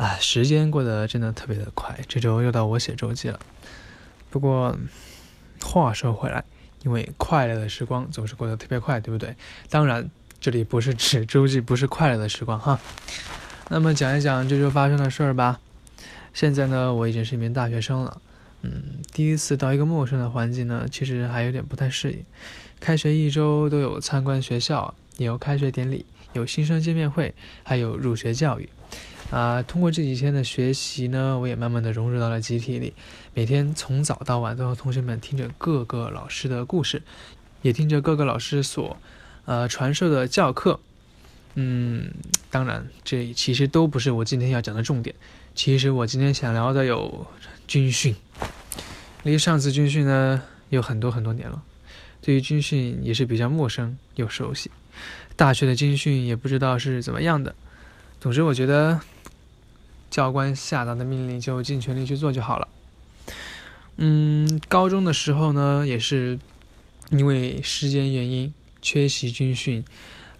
啊，时间过得真的特别的快，这周又到我写周记了。不过话说回来，因为快乐的时光总是过得特别快，对不对？当然，这里不是指周记不是快乐的时光哈。那么讲一讲这周发生的事儿吧。现在呢，我已经是一名大学生了。嗯，第一次到一个陌生的环境呢，其实还有点不太适应。开学一周都有参观学校，也有开学典礼，有新生见面会，还有入学教育。啊，通过这几天的学习呢，我也慢慢的融入到了集体里。每天从早到晚都和同学们听着各个老师的故事，也听着各个老师所，呃传授的教课。嗯，当然，这其实都不是我今天要讲的重点。其实我今天想聊的有军训。离上次军训呢有很多很多年了，对于军训也是比较陌生又熟悉。大学的军训也不知道是怎么样的。总之，我觉得教官下达的命令就尽全力去做就好了。嗯，高中的时候呢，也是因为时间原因缺席军训，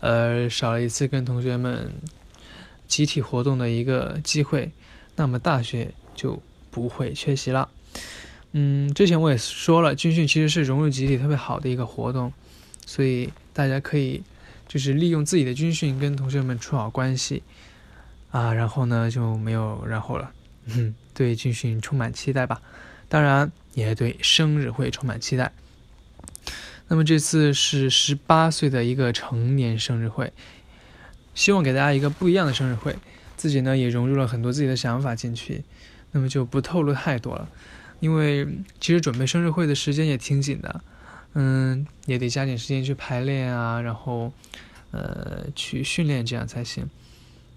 呃，少了一次跟同学们集体活动的一个机会。那么大学就不会缺席了。嗯，之前我也说了，军训其实是融入集体特别好的一个活动，所以大家可以就是利用自己的军训跟同学们处好关系啊，然后呢就没有然后了。嗯，对军训充满期待吧，当然也对生日会充满期待。那么这次是十八岁的一个成年生日会，希望给大家一个不一样的生日会。自己呢也融入了很多自己的想法进去，那么就不透露太多了，因为其实准备生日会的时间也挺紧的，嗯，也得加点时间去排练啊，然后呃去训练这样才行。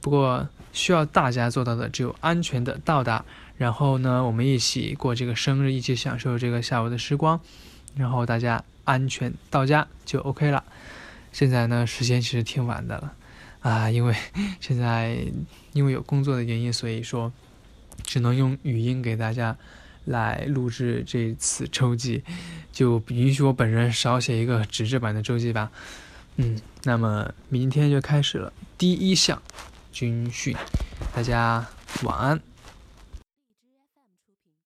不过需要大家做到的只有安全的到达，然后呢我们一起过这个生日，一起享受这个下午的时光，然后大家安全到家就 OK 了。现在呢时间其实挺晚的了。啊，因为现在因为有工作的原因，所以说只能用语音给大家来录制这次周记，就允许我本人少写一个纸质版的周记吧。嗯，那么明天就开始了第一项军训，大家晚安。